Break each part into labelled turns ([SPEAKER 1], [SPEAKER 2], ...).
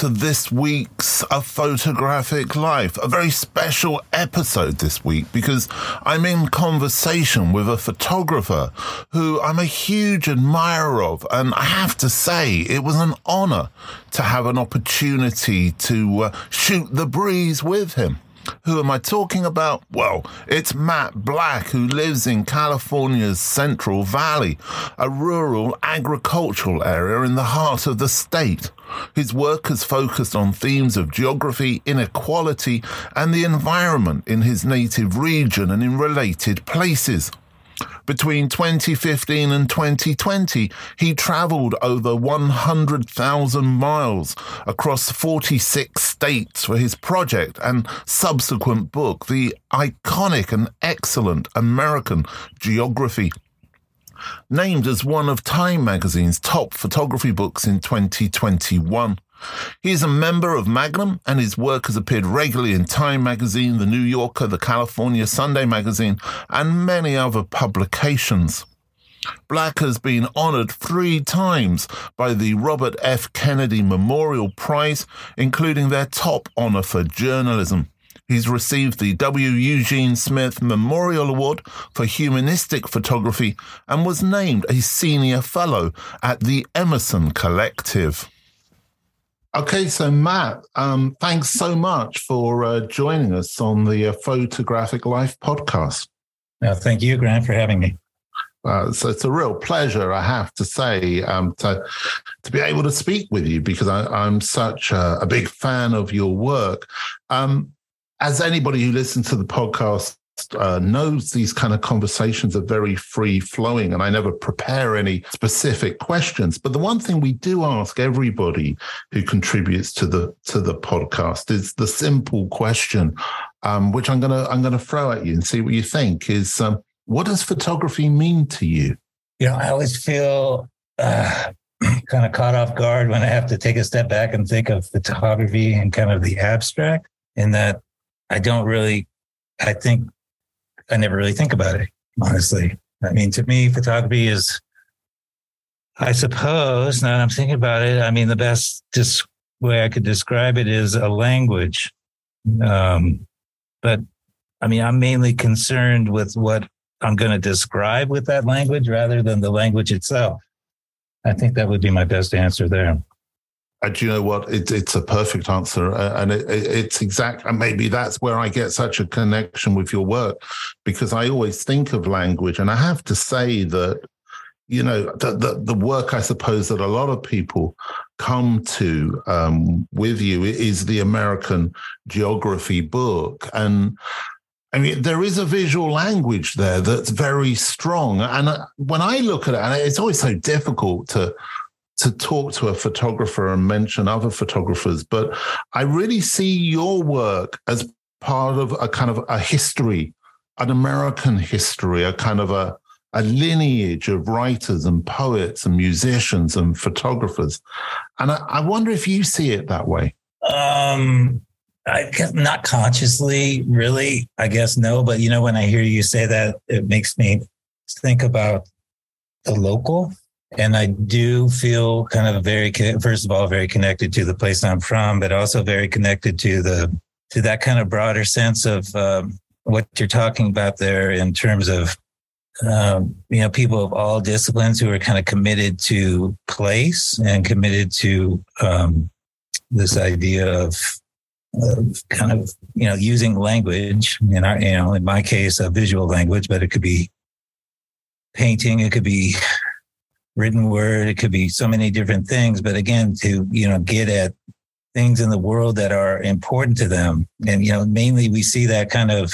[SPEAKER 1] to this week's A Photographic Life. A very special episode this week because I'm in conversation with a photographer who I'm a huge admirer of. And I have to say, it was an honor to have an opportunity to uh, shoot the breeze with him. Who am I talking about? Well, it's Matt Black, who lives in California's Central Valley, a rural agricultural area in the heart of the state. His work has focused on themes of geography, inequality, and the environment in his native region and in related places. Between 2015 and 2020, he traveled over 100,000 miles across 46 states for his project and subsequent book, the iconic and excellent American Geography. Named as one of Time magazine's top photography books in 2021. He is a member of Magnum, and his work has appeared regularly in Time magazine, The New Yorker, The California Sunday magazine, and many other publications. Black has been honored three times by the Robert F. Kennedy Memorial Prize, including their top honor for journalism. He's received the W. Eugene Smith Memorial Award for Humanistic Photography and was named a senior fellow at the Emerson Collective. Okay, so Matt, um, thanks so much for uh, joining us on the uh, Photographic Life podcast.
[SPEAKER 2] No, thank you, Grant, for having me.
[SPEAKER 1] Uh, so it's a real pleasure, I have to say, um, to to be able to speak with you because I, am such a, a, big fan of your work. Um, as anybody who listens to the podcast uh, knows these kind of conversations are very free flowing and I never prepare any specific questions. But the one thing we do ask everybody who contributes to the to the podcast is the simple question, um, which I'm gonna I'm gonna throw at you and see what you think is um, what does photography mean to you?
[SPEAKER 2] You know, I always feel uh, kind of caught off guard when I have to take a step back and think of photography and kind of the abstract, in that I don't really I think I never really think about it, honestly. I mean, to me, photography is, I suppose, now that I'm thinking about it, I mean, the best dis- way I could describe it is a language. Um, but I mean, I'm mainly concerned with what I'm going to describe with that language rather than the language itself. I think that would be my best answer there.
[SPEAKER 1] And do you know what? It, it's a perfect answer, uh, and it, it, it's exact. And maybe that's where I get such a connection with your work, because I always think of language, and I have to say that, you know, the the, the work I suppose that a lot of people come to um, with you is the American geography book, and I mean, there is a visual language there that's very strong. And uh, when I look at it, and it's always so difficult to to talk to a photographer and mention other photographers, but I really see your work as part of a kind of a history, an American history, a kind of a, a lineage of writers and poets and musicians and photographers. And I, I wonder if you see it that way.
[SPEAKER 2] Um, I guess not consciously, really. I guess no, but you know, when I hear you say that, it makes me think about the local and I do feel kind of very, first of all, very connected to the place I'm from, but also very connected to the to that kind of broader sense of um, what you're talking about there in terms of um, you know people of all disciplines who are kind of committed to place and committed to um, this idea of, of kind of you know using language in our you know in my case a visual language, but it could be painting, it could be written word. It could be so many different things. But again, to, you know, get at things in the world that are important to them. And, you know, mainly we see that kind of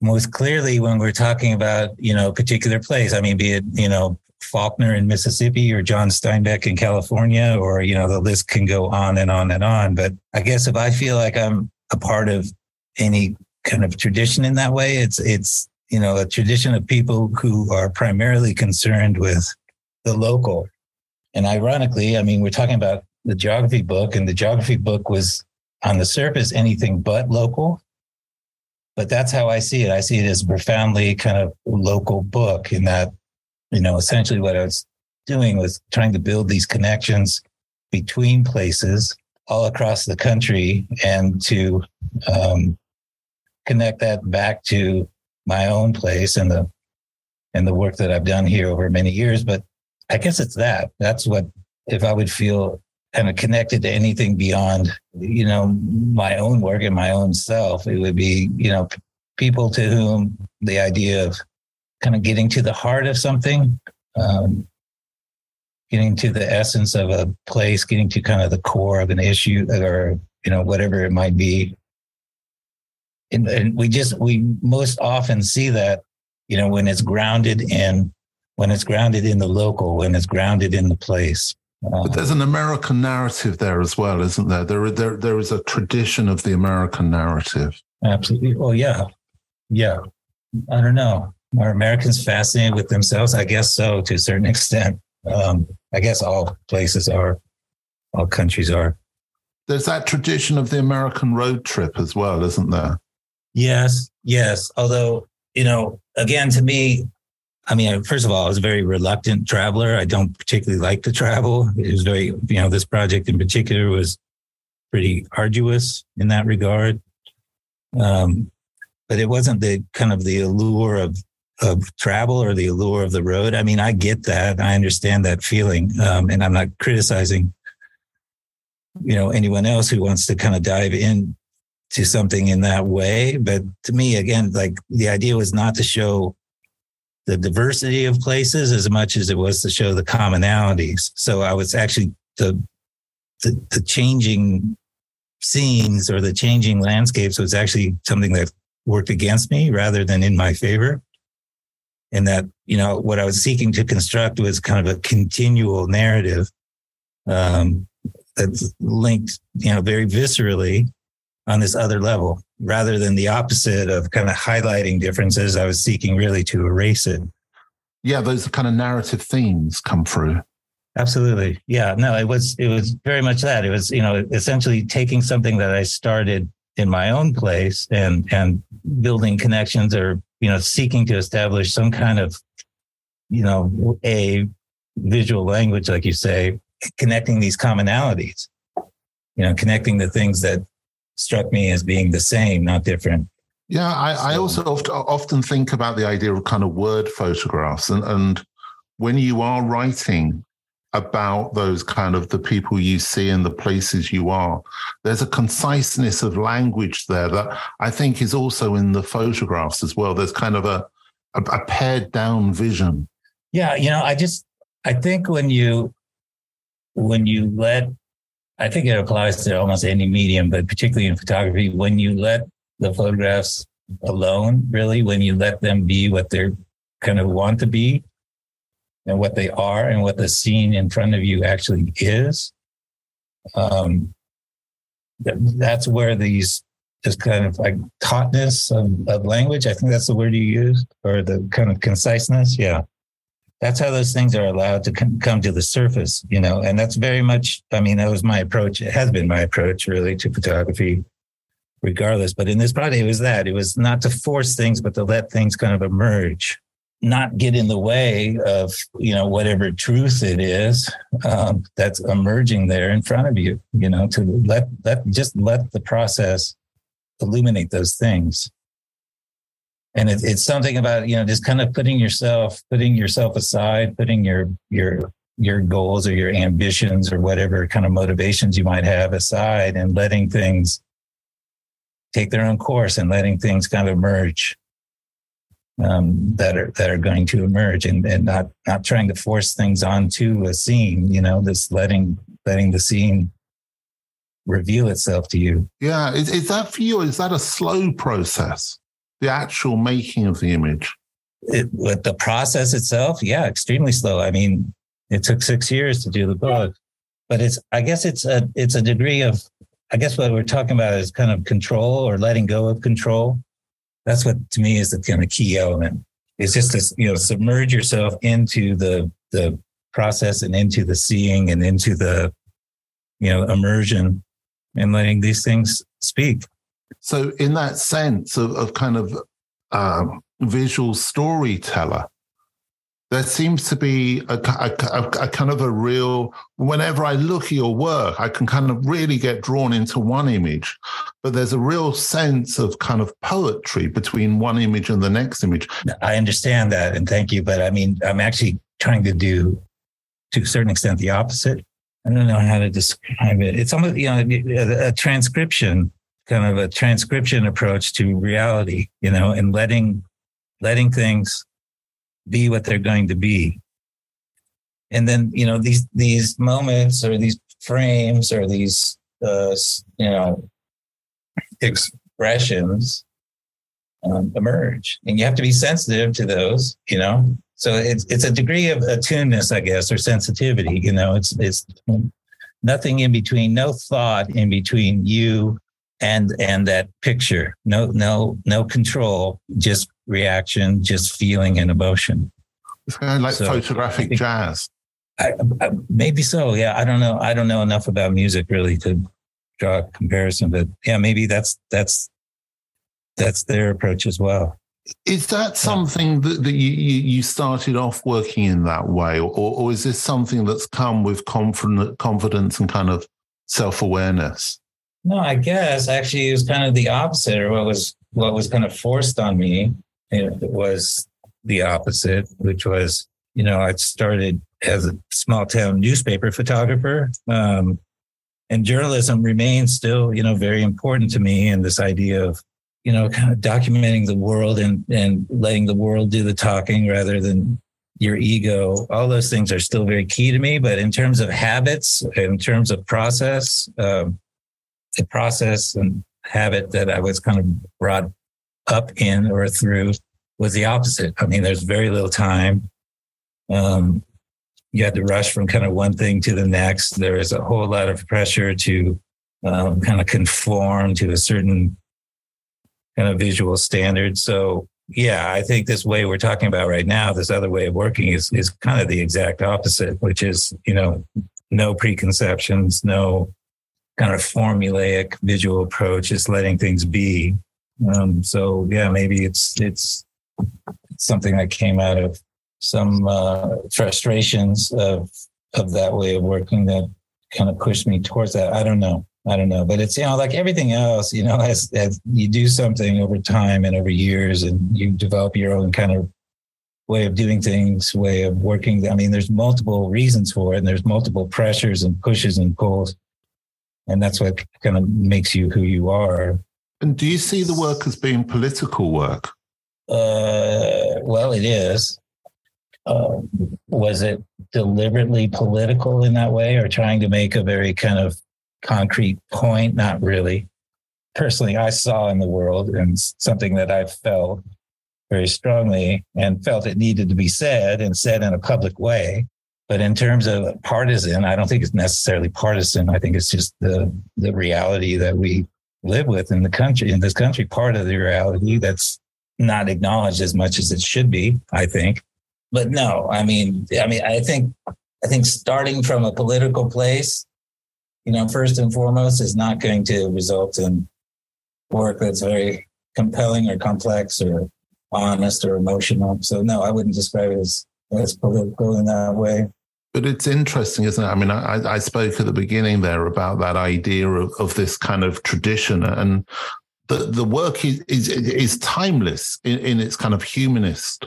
[SPEAKER 2] most clearly when we're talking about, you know, a particular place. I mean, be it, you know, Faulkner in Mississippi or John Steinbeck in California, or, you know, the list can go on and on and on. But I guess if I feel like I'm a part of any kind of tradition in that way, it's, it's, you know, a tradition of people who are primarily concerned with the local. And ironically, I mean, we're talking about the geography book, and the geography book was on the surface anything but local. But that's how I see it. I see it as a profoundly kind of local book in that, you know, essentially what I was doing was trying to build these connections between places all across the country and to um, connect that back to my own place and the and the work that I've done here over many years. But I guess it's that. That's what if I would feel kind of connected to anything beyond, you know, my own work and my own self, it would be, you know, people to whom the idea of kind of getting to the heart of something, um, getting to the essence of a place, getting to kind of the core of an issue or, you know, whatever it might be. And, and we just, we most often see that, you know, when it's grounded in, when it's grounded in the local, when it's grounded in the place.
[SPEAKER 1] Uh, but there's an American narrative there as well, isn't there? There, there, there is a tradition of the American narrative.
[SPEAKER 2] Absolutely. Oh, yeah. Yeah. I don't know. Are Americans fascinated with themselves? I guess so, to a certain extent. Um, I guess all places are, all countries are.
[SPEAKER 1] There's that tradition of the American road trip as well, isn't there?
[SPEAKER 2] Yes, yes. Although, you know, again, to me, I mean, first of all, I was a very reluctant traveler. I don't particularly like to travel. It was very, you know, this project in particular was pretty arduous in that regard. Um, but it wasn't the kind of the allure of of travel or the allure of the road. I mean, I get that. I understand that feeling, um, and I'm not criticizing, you know, anyone else who wants to kind of dive in to something in that way. But to me, again, like the idea was not to show the diversity of places as much as it was to show the commonalities. So I was actually the the, the changing scenes or the changing landscapes was actually something that worked against me rather than in my favor. And that, you know, what I was seeking to construct was kind of a continual narrative um, that's linked, you know, very viscerally on this other level rather than the opposite of kind of highlighting differences. I was seeking really to erase it.
[SPEAKER 1] Yeah, those kind of narrative themes come through.
[SPEAKER 2] Absolutely. Yeah. No, it was it was very much that. It was, you know, essentially taking something that I started in my own place and and building connections or, you know, seeking to establish some kind of, you know, a visual language, like you say, connecting these commonalities. You know, connecting the things that struck me as being the same, not different.
[SPEAKER 1] Yeah, I, so, I also oft, often think about the idea of kind of word photographs, and, and when you are writing about those kind of the people you see and the places you are, there's a conciseness of language there that I think is also in the photographs as well. There's kind of a, a, a pared down vision.
[SPEAKER 2] Yeah, you know, I just I think when you when you let I think it applies to almost any medium, but particularly in photography, when you let the photographs alone, really, when you let them be what they're kind of want to be and what they are and what the scene in front of you actually is, um, that's where these just kind of like tautness of, of language, I think that's the word you used, or the kind of conciseness. Yeah that's how those things are allowed to come to the surface, you know, and that's very much, I mean, that was my approach. It has been my approach really to photography, regardless. But in this project, it was that it was not to force things, but to let things kind of emerge, not get in the way of, you know, whatever truth it is um, that's emerging there in front of you, you know, to let, let, just let the process illuminate those things and it, it's something about you know just kind of putting yourself putting yourself aside putting your your your goals or your ambitions or whatever kind of motivations you might have aside and letting things take their own course and letting things kind of emerge um, that are that are going to emerge and, and not not trying to force things onto a scene you know just letting letting the scene reveal itself to you.
[SPEAKER 1] Yeah is, is that for you? Is that a slow process the actual making of the image?
[SPEAKER 2] It, with the process itself, yeah, extremely slow. I mean, it took six years to do the book, but it's I guess it's a it's a degree of I guess what we're talking about is kind of control or letting go of control. That's what to me is the kind of key element. It's just to you know submerge yourself into the the process and into the seeing and into the you know immersion and letting these things speak.
[SPEAKER 1] So, in that sense of, of kind of um, visual storyteller, there seems to be a, a, a, a, kind of a real whenever i look at your work i can kind of really get drawn into one image but there's a real sense of kind of poetry between one image and the next image.
[SPEAKER 2] I understand that and thank you but i mean i'm actually trying to do to a certain extent the opposite. I don't know how to describe it. It's almost you know a, a transcription kind of a transcription approach to reality you know and letting letting things be what they're going to be. And then, you know, these these moments or these frames or these uh, you know expressions um, emerge, and you have to be sensitive to those. You know, so it's it's a degree of attuneness, I guess, or sensitivity. You know, it's it's nothing in between, no thought in between you and and that picture. No no no control, just reaction, just feeling and emotion.
[SPEAKER 1] It's kind of like so photographic think, jazz.
[SPEAKER 2] I, I, maybe so. Yeah, I don't know. I don't know enough about music really to draw a comparison, but yeah, maybe that's that's that's their approach as well.
[SPEAKER 1] Is that something that, that you, you started off working in that way, or, or is this something that's come with confident, confidence and kind of self awareness?
[SPEAKER 2] No, I guess actually it was kind of the opposite, or what was what was kind of forced on me it was the opposite, which was, you know, I started as a small town newspaper photographer. Um, and journalism remains still, you know, very important to me. And this idea of, you know, kind of documenting the world and, and letting the world do the talking rather than your ego, all those things are still very key to me. But in terms of habits, in terms of process, um, the process and habit that I was kind of brought up in or through was the opposite. I mean, there's very little time. Um, you had to rush from kind of one thing to the next. There is a whole lot of pressure to um, kind of conform to a certain kind of visual standard. So, yeah, I think this way we're talking about right now, this other way of working is is kind of the exact opposite, which is you know no preconceptions, no kind of formulaic visual approach, just letting things be. Um, so yeah, maybe it's it's something that came out of some uh, frustrations of of that way of working that kind of pushed me towards that. I don't know. I don't know, but it's you know like everything else. You know, as as you do something over time and over years, and you develop your own kind of way of doing things, way of working. I mean, there's multiple reasons for it, and there's multiple pressures and pushes and pulls, and that's what kind of makes you who you are.
[SPEAKER 1] And do you see the work as being political work?
[SPEAKER 2] Uh, well, it is. Uh, was it deliberately political in that way or trying to make a very kind of concrete point? Not really. Personally, I saw in the world and something that I felt very strongly and felt it needed to be said and said in a public way. But in terms of partisan, I don't think it's necessarily partisan. I think it's just the the reality that we live with in the country, in this country, part of the reality that's not acknowledged as much as it should be, I think. But no, I mean, I mean, I think, I think starting from a political place, you know, first and foremost, is not going to result in work that's very compelling or complex or honest or emotional. So no, I wouldn't describe it as, as political in that way.
[SPEAKER 1] But it's interesting, isn't it? I mean, I, I spoke at the beginning there about that idea of, of this kind of tradition, and the the work is is, is timeless in, in, its kind of humanist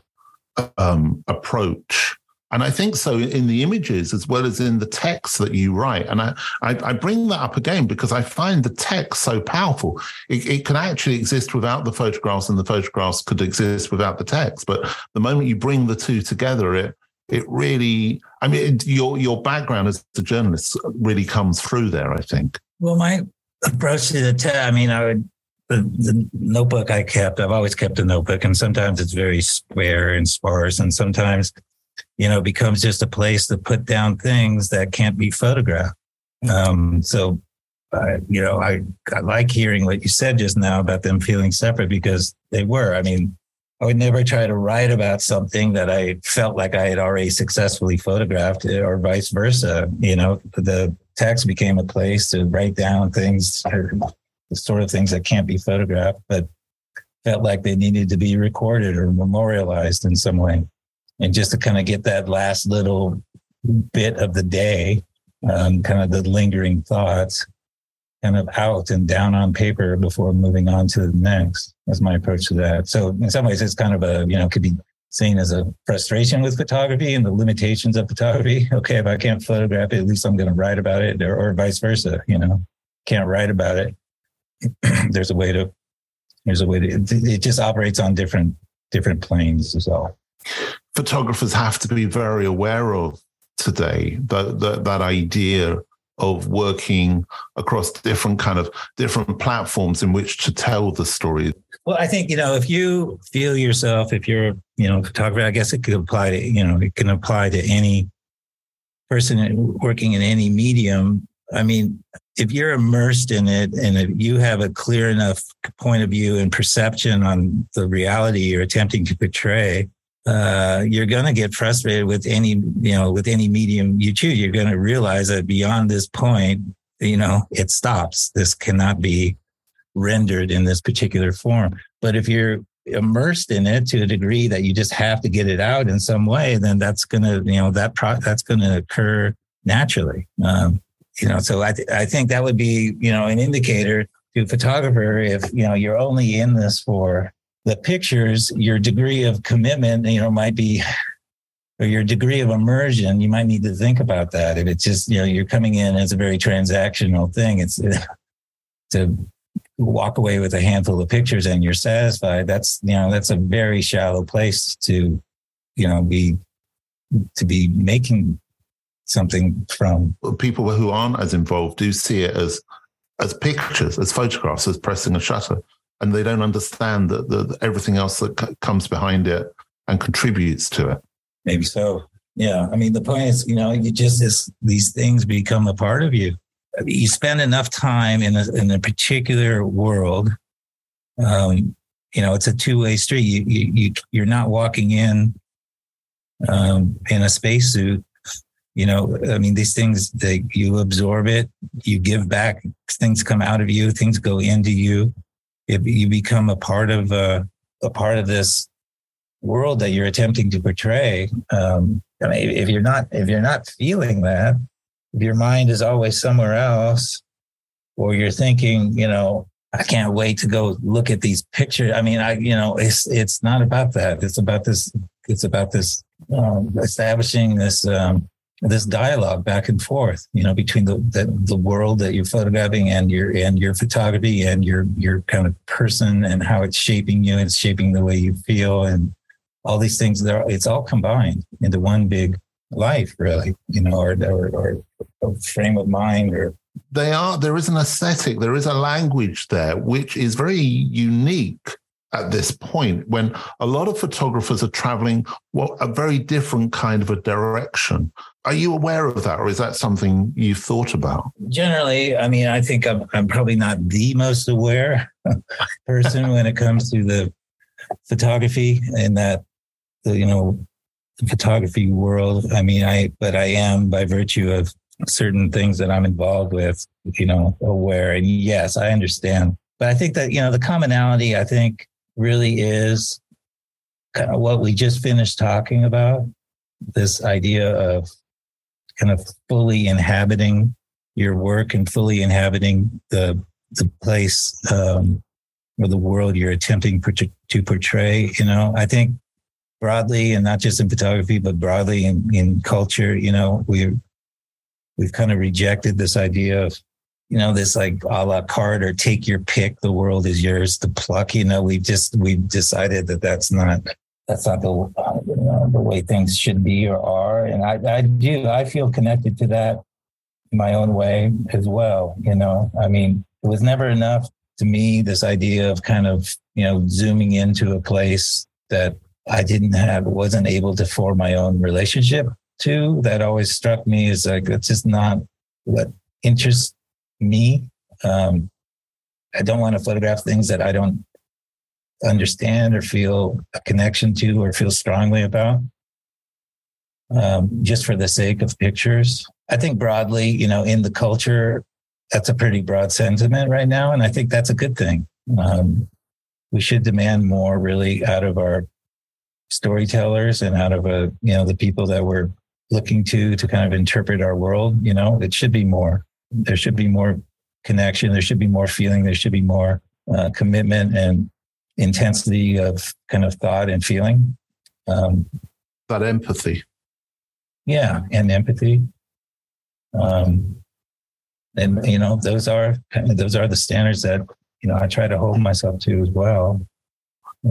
[SPEAKER 1] um, approach. And I think so in the images as well as in the text that you write. And I, I, I bring that up again because I find the text so powerful. It, it, can actually exist without the photographs, and the photographs could exist without the text. But the moment you bring the two together, it it really, I mean, it, your your background as a journalist really comes through there. I think.
[SPEAKER 2] Well, my approach to the text, I mean, I would the, the, notebook I kept, I've always kept a notebook, and sometimes it's very square and sparse, and sometimes, you know, becomes just a place to put down things that can't be photographed. Um, so, uh, you know, I, I like hearing what you said just now about them feeling separate because they were. I mean, I would never try to write about something that I felt like I had already successfully photographed, or vice versa. You know, the text became a place to write down things the sort of things that can't be photographed, but felt like they needed to be recorded or memorialized in some way. And just to kind of get that last little bit of the day, um, kind of the lingering thoughts, kind of out and down on paper before moving on to the next. That's my approach to that. So in some ways, it's kind of a you know could be seen as a frustration with photography and the limitations of photography. Okay, if I can't photograph it, at least I'm going to write about it, or, or vice versa. You know, can't write about it. there's a way to. There's a way to. It, it just operates on different different planes as well.
[SPEAKER 1] Photographers have to be very aware of today that that, that idea of working across different kind of different platforms in which to tell the story.
[SPEAKER 2] Well i think you know if you feel yourself if you're you know a photographer i guess it could apply to you know it can apply to any person working in any medium. I mean if you're immersed in it and if you have a clear enough point of view and perception on the reality you're attempting to portray uh, you're going to get frustrated with any, you know, with any medium you choose. You're going to realize that beyond this point, you know, it stops. This cannot be rendered in this particular form. But if you're immersed in it to a degree that you just have to get it out in some way, then that's going to, you know, that pro- that's going to occur naturally. Um, you know, so I, th- I think that would be, you know, an indicator to a photographer if, you know, you're only in this for the pictures, your degree of commitment, you know, might be, or your degree of immersion, you might need to think about that. If it's just, you know, you're coming in as a very transactional thing, it's to walk away with a handful of pictures and you're satisfied. That's, you know, that's a very shallow place to, you know, be, to be making something from.
[SPEAKER 1] People who aren't as involved do see it as, as pictures, as photographs, as pressing a shutter and they don't understand that, everything else that c- comes behind it and contributes to it.
[SPEAKER 2] Maybe so. Yeah. I mean, the point is, you know, you just this, these things become a part of you. You spend enough time in a, in a particular world. Um, you know, it's a two way street. You, you, you, you're not walking in um, in a spacesuit. You know, I mean, these things, that you absorb it, you give back, things come out of you, things go into you if you become a part of uh, a part of this world that you're attempting to portray. Um, I mean, if you're not if you're not feeling that, if your mind is always somewhere else, or you're thinking, you know, I can't wait to go look at these pictures. I mean, I you know, it's it's not about that. It's about this. It's about this um, establishing this um, this dialogue back and forth, you know, between the, the, the world that you're photographing and your and your photography and your your kind of person and how it's shaping you, and it's shaping the way you feel and all these things. There, it's all combined into one big life, really, you know, or or, or frame of mind or
[SPEAKER 1] they are there is an aesthetic there is a language there which is very unique at this point when a lot of photographers are traveling well a very different kind of a direction are you aware of that or is that something you've thought about?
[SPEAKER 2] Generally i mean i think i'm, I'm probably not the most aware person when it comes to the photography and that you know the photography world. I mean i but i am by virtue of certain things that i'm involved with you know aware. And yes i understand. But i think that you know the commonality i think really is kind of what we just finished talking about this idea of kind of fully inhabiting your work and fully inhabiting the the place um, or the world you're attempting to portray. You know, I think broadly, and not just in photography, but broadly in, in culture, you know, we we've kind of rejected this idea of you know, this like a la carte or take your pick. The world is yours to pluck. You know, we've just we've decided that that's not that's not the know, the way things should be or are. And I I do I feel connected to that in my own way as well. You know, I mean, it was never enough to me. This idea of kind of you know zooming into a place that I didn't have wasn't able to form my own relationship to. That always struck me as like that's just not what interests me. Um, I don't want to photograph things that I don't understand or feel a connection to or feel strongly about. Um, just for the sake of pictures. I think broadly, you know, in the culture, that's a pretty broad sentiment right now. And I think that's a good thing. Um, we should demand more really out of our storytellers and out of a you know the people that we're looking to to kind of interpret our world you know it should be more there should be more connection there should be more feeling there should be more uh, commitment and intensity of kind of thought and feeling
[SPEAKER 1] um, that empathy
[SPEAKER 2] yeah and empathy um, and you know those are kind of those are the standards that you know i try to hold myself to as well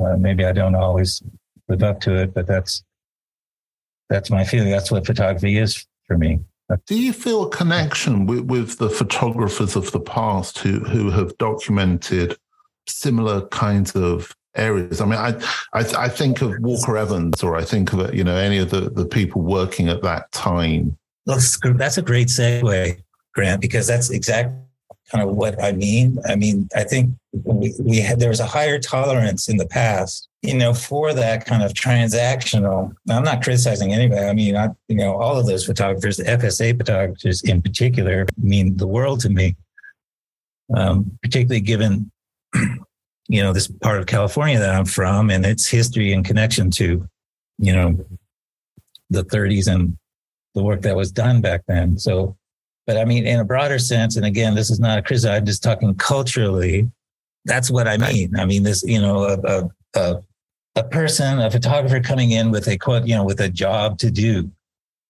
[SPEAKER 2] uh, maybe i don't always live up to it, but that's that's my feeling. That's what photography is for me.
[SPEAKER 1] Do you feel a connection with, with the photographers of the past who who have documented similar kinds of areas? I mean, I I, I think of Walker Evans, or I think of you know any of the the people working at that time.
[SPEAKER 2] That's that's a great segue, Grant, because that's exactly kind of what I mean. I mean, I think we, we had there was a higher tolerance in the past you know, for that kind of transactional, I'm not criticizing anybody. I mean, I, you know, all of those photographers, the FSA photographers in particular, mean the world to me. Um, particularly given, you know, this part of California that I'm from and its history and connection to, you know, the 30s and the work that was done back then. So, but I mean, in a broader sense, and again, this is not a criticism. I'm just talking culturally. That's what I mean. I mean, this, you know, a, a, a a person, a photographer coming in with a quote, you know, with a job to do,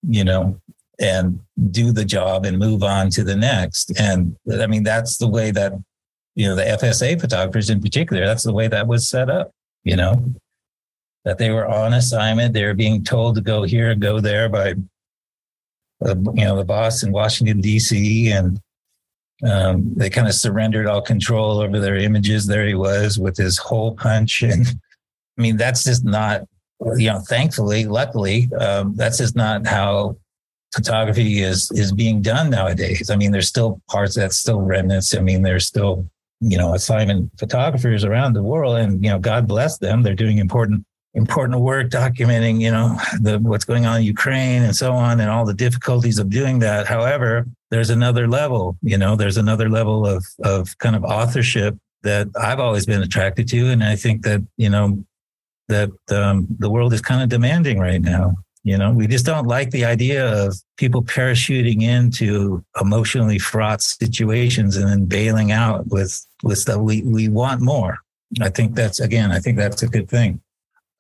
[SPEAKER 2] you know, and do the job and move on to the next. And I mean, that's the way that, you know, the FSA photographers in particular, that's the way that was set up, you know, that they were on assignment. They were being told to go here and go there by, uh, you know, the boss in Washington, D.C. And um, they kind of surrendered all control over their images. There he was with his hole punch and, I mean, that's just not, you know, thankfully, luckily, um, that's just not how photography is is being done nowadays. I mean, there's still parts that's still remnants. I mean, there's still, you know, assignment photographers around the world, and you know, God bless them. They're doing important important work documenting, you know, the what's going on in Ukraine and so on, and all the difficulties of doing that. However, there's another level. You know, there's another level of of kind of authorship that I've always been attracted to, and I think that you know that um, the world is kind of demanding right now. You know, we just don't like the idea of people parachuting into emotionally fraught situations and then bailing out with with stuff. We we want more. I think that's again. I think that's a good thing.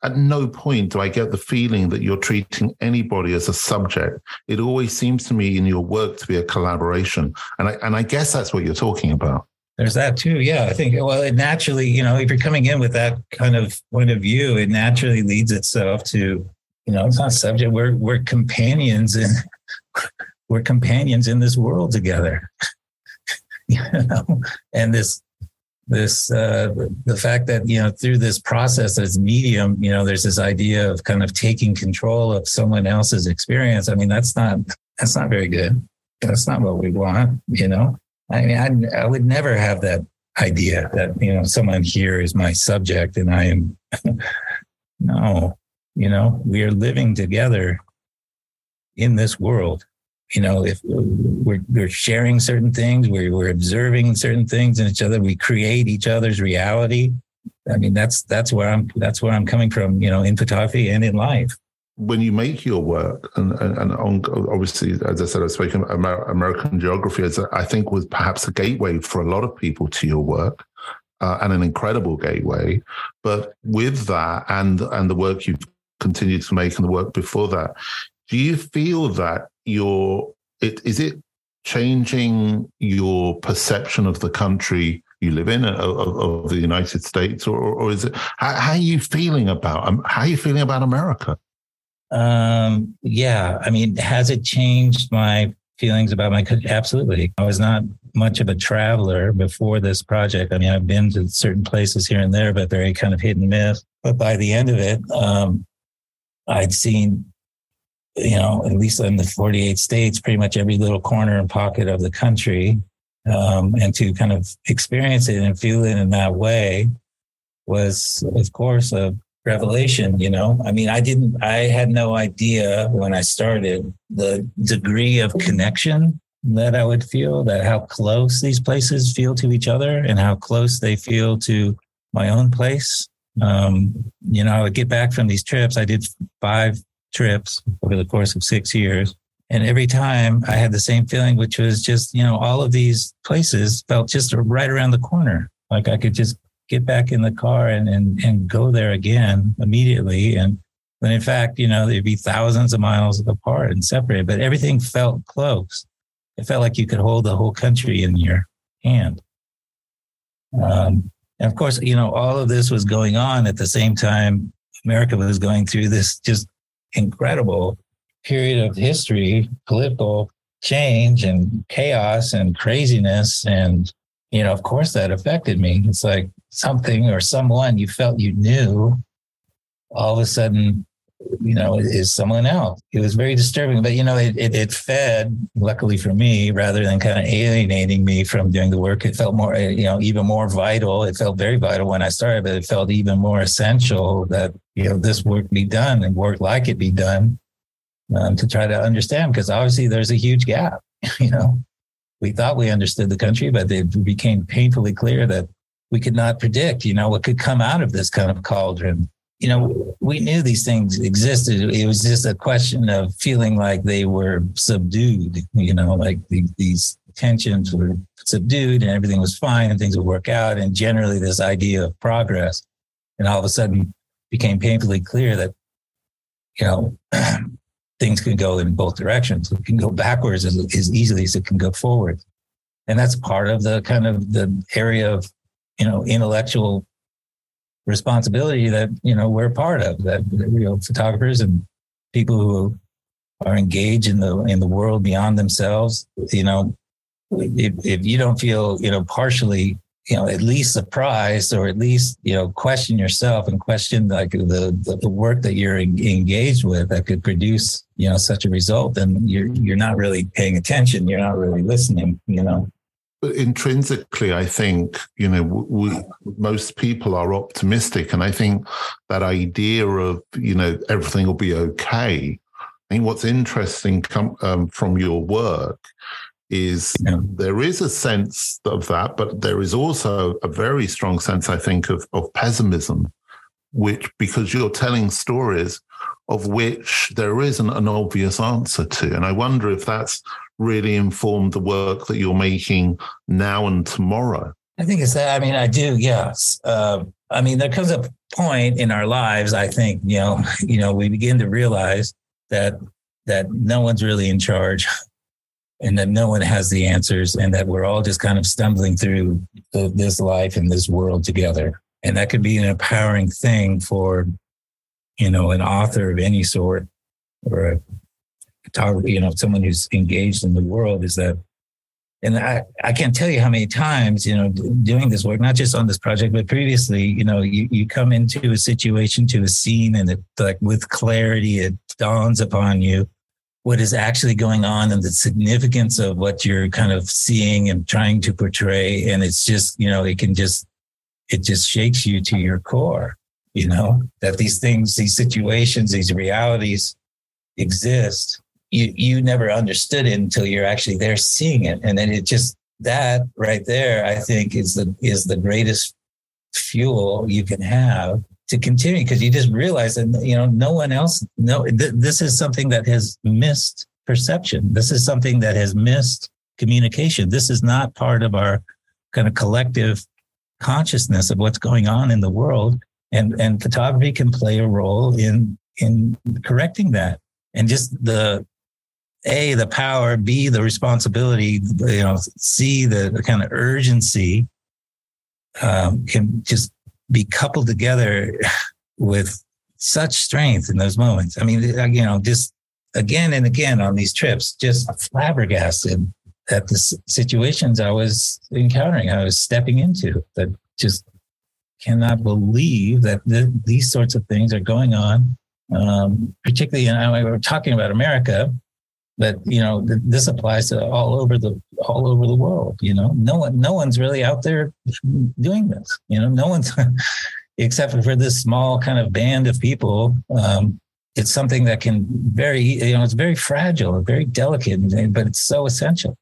[SPEAKER 1] At no point do I get the feeling that you're treating anybody as a subject. It always seems to me in your work to be a collaboration, and I and I guess that's what you're talking about.
[SPEAKER 2] There's that too. Yeah, I think well, it naturally, you know, if you're coming in with that kind of point of view, it naturally leads itself to, you know, it's not subject. We're we're companions and we're companions in this world together. you know, and this this uh, the fact that you know through this process as medium, you know, there's this idea of kind of taking control of someone else's experience. I mean, that's not that's not very good. That's not what we want. You know I mean, I, I would never have that idea that, you know, someone here is my subject and I am, no, you know, we are living together in this world. You know, if we're, we're sharing certain things, we're, we're observing certain things in each other, we create each other's reality. I mean, that's, that's where I'm, that's where I'm coming from, you know, in photography and in life
[SPEAKER 1] when you make your work, and, and, and on, obviously, as I said, I've spoken about American geography as I think was perhaps a gateway for a lot of people to your work. Uh, and an incredible gateway, but with that and and the work you've continued to make and the work before that, do you feel that your it is it changing your perception of the country you live in of, of the United States, or, or is it how, how, are you feeling about um, how are you feeling about America?
[SPEAKER 2] Um, yeah, I mean, has it changed my feelings about my country? Absolutely. I was not much of a traveler before this project. I mean, I've been to certain places here and there, but very kind of hit and miss. But by the end of it, um, I'd seen, you know, at least in the 48 states, pretty much every little corner and pocket of the country. Um, and to kind of experience it and feel it in that way was, of course, a revelation you know i mean i didn't i had no idea when i started the degree of connection that i would feel that how close these places feel to each other and how close they feel to my own place Um, you know, I would get back from these trips. I did five trips over the course of six years. And every time I had the same feeling, which was just, you know, all of these places felt just right around the corner. Like I could just get back in the car and, and, and go there again immediately. And when in fact, you know, they'd be thousands of miles apart and separated, but everything felt close. It felt like you could hold the whole country in your hand. Um, and of course, you know, all of this was going on at the same time America was going through this just incredible period of history, political change and chaos and craziness. And, you know, of course that affected me. It's like something or someone you felt you knew all of a sudden you know, is someone else. It was very disturbing, but you know, it, it, it fed, luckily for me, rather than kind of alienating me from doing the work. It felt more, you know, even more vital. It felt very vital when I started, but it felt even more essential that, you know, this work be done and work like it be done um, to try to understand, because obviously there's a huge gap, you know. We thought we understood the country, but it became painfully clear that we could not predict, you know, what could come out of this kind of cauldron you know, we knew these things existed. It was just a question of feeling like they were subdued, you know, like the, these tensions were subdued and everything was fine and things would work out. And generally, this idea of progress. And all of a sudden, became painfully clear that, you know, things can go in both directions. It can go backwards as, as easily as it can go forward. And that's part of the kind of the area of, you know, intellectual responsibility that you know we're part of that you know photographers and people who are engaged in the in the world beyond themselves you know if, if you don't feel you know partially you know at least surprised or at least you know question yourself and question like the the work that you're engaged with that could produce you know such a result then you're you're not really paying attention you're not really listening you know
[SPEAKER 1] intrinsically, I think, you know, we, most people are optimistic. And I think that idea of, you know, everything will be okay. I think what's interesting come, um, from your work is yeah. there is a sense of that, but there is also a very strong sense, I think, of, of pessimism, which because you're telling stories of which there isn't an obvious answer to. And I wonder if that's really inform the work that you're making now and tomorrow?
[SPEAKER 2] I think it's that. I mean, I do. Yes. Uh, I mean, there comes a point in our lives. I think you know, you know, we begin to realize that that no one's really in charge, and that no one has the answers, and that we're all just kind of stumbling through the, this life and this world together. And that could be an empowering thing for, you know, an author of any sort or a photography, you know, someone who's engaged in the world is that, and I, I can't tell you how many times, you know, doing this work, not just on this project, but previously, you know, you, you come into a situation, to a scene, and it like with clarity, it dawns upon you what is actually going on and the significance of what you're kind of seeing and trying to portray. And it's just, you know, it can just, it just shakes you to your core, you know, that these things, these situations, these realities exist you you never understood it until you're actually there seeing it. And then it just that right there i think is the is the greatest fuel you can have to continue because you just realize that you know no one else no th- this is something that has missed perception. This is something that has missed communication. This is not part of our kind of collective consciousness of what's going on in the world. And and photography can play a role in in correcting that. And just the a the power b the responsibility you know c the, the kind of urgency um, can just be coupled together with such strength in those moments. I mean you know just again and again on these trips just flabbergasted at the situations i was encountering i was stepping into that just cannot believe that th- these sorts of things are going on um, particularly and I, we're talking about america but you know th- this applies to all over the all over the world you know? No one no one's really out there doing this you know? No one's except for this small kind of band of people um, it's something that can very you know it's very fragile very delicate but it's so essential.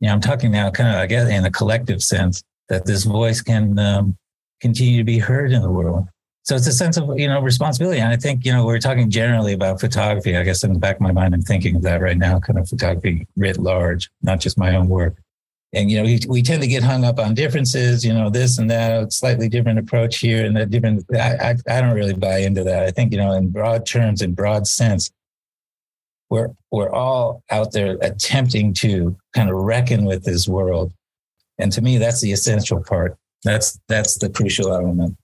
[SPEAKER 2] You know i'm talking now kind of i guess in a collective sense that this voice can um, continue to be heard in the world so it's a sense of you know responsibility. And i think you know we're talking generally about photography. I guess in the back of my mind i'm thinking of that right now kind of photography writ large not just my own work. And you know we, we tend to get hung up on differences you know this and that slightly different approach here and that different I, I, I don't really buy into that. I think you know in broad terms in broad sense we're we're all out there attempting to kind of reckon with this world. And to me that's the essential part. That's that's the crucial element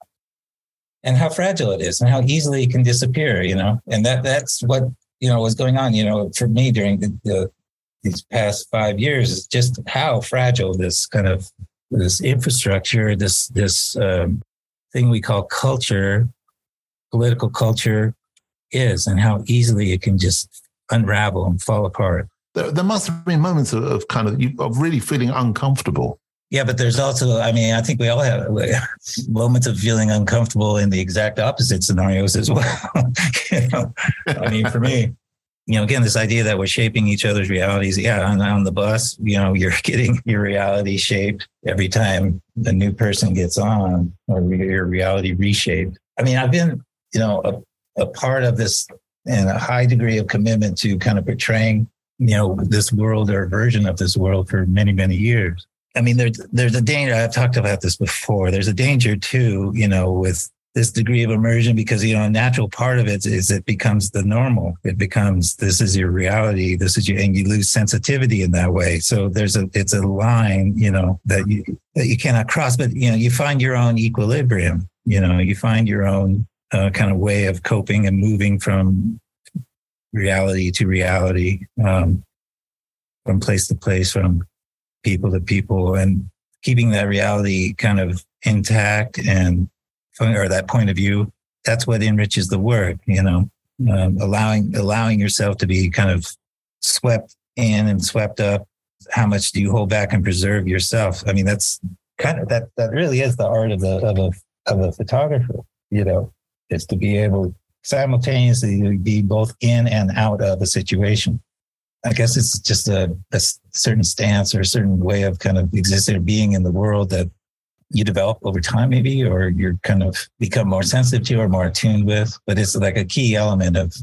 [SPEAKER 2] and how fragile it is and how easily it can disappear you know? And that that's what you know was going on you know for me during the, the these past five years is just how fragile this kind of this infrastructure this this um, thing we call culture political culture is and how easily it can just unravel and fall apart.
[SPEAKER 1] There, there must have been moments of, of kind of of really feeling uncomfortable
[SPEAKER 2] yeah, but there's also, I mean, I think we all have moments of feeling uncomfortable in the exact opposite scenarios as well. you know? I mean, for me, you know, again, this idea that we're shaping each other's realities. Yeah, on, on the bus, you know, you're getting your reality shaped every time a new person gets on or your reality reshaped. I mean, I've been, you know, a, a part of this and a high degree of commitment to kind of portraying, you know, this world or version of this world for many, many years. I mean, there's there's a danger. I've talked about this before. There's a danger too, you know, with this degree of immersion because you know a natural part of it is it becomes the normal. It becomes this is your reality. This is your and you lose sensitivity in that way. So there's a it's a line, you know, that you that you cannot cross. But you know, you find your own equilibrium. You know, you find your own uh, kind of way of coping and moving from reality to reality, um, from place to place, from people to people and keeping that reality kind of intact and or that point of view that's what enriches the work you know um, allowing allowing yourself to be kind of swept in and swept up. How much do you hold back and preserve yourself? I mean that's kind of that that really is the art of the of a of a photographer you know is to be able simultaneously to be both in and out of a situation I guess it's just a, a, certain stance or a certain way of kind of existing or being in the world that you develop over time, maybe, or you're kind of become more sensitive to or more attuned with. But it's like a key element of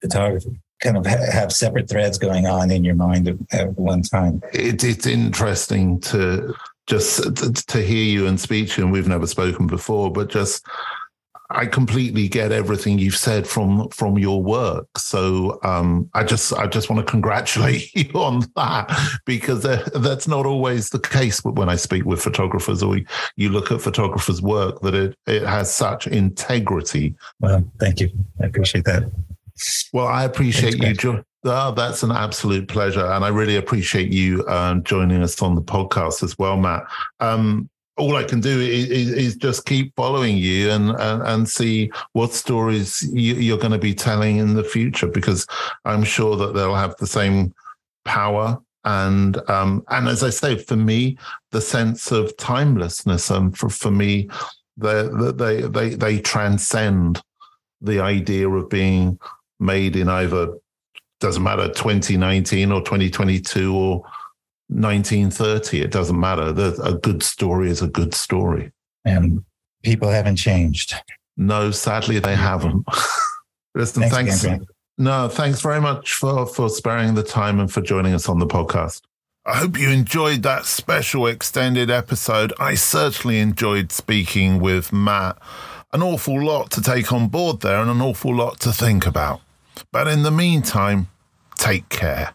[SPEAKER 2] photography. Kind of ha- have separate threads going on in your mind at one time.
[SPEAKER 1] It, it's interesting to just to, to hear you and speak to, and we've never spoken before, but just I completely get everything you've said from from your work. So um, I just I just want to congratulate you on that because that's not always the case when I speak with photographers or you look at photographers' work that it it has such integrity.
[SPEAKER 2] Well, thank you. I appreciate that.
[SPEAKER 1] Well, I appreciate Thanks, you. Jo- oh, that's an absolute pleasure, and I really appreciate you um, joining us on the podcast as well, Matt. Um, all I can do is, is, just keep following you and, and, and see what stories you, are going to be telling in the future, because I'm sure that they'll have the same power and um, and as I say, for me, the sense of timelessness, and for for me, they they they they transcend the idea of being made in either doesn't matter 2019 or 2022 or 1930. It doesn't matter. a good story is a good story.
[SPEAKER 2] And people haven't changed.
[SPEAKER 1] No, sadly, they haven't. Listen, thanks. thanks no, thanks very much for, for sparing the time and for joining us on the podcast. I hope you enjoyed that special extended episode. I certainly enjoyed speaking with Matt. An awful lot to take on board there and an awful lot to think about. But in the meantime, take care.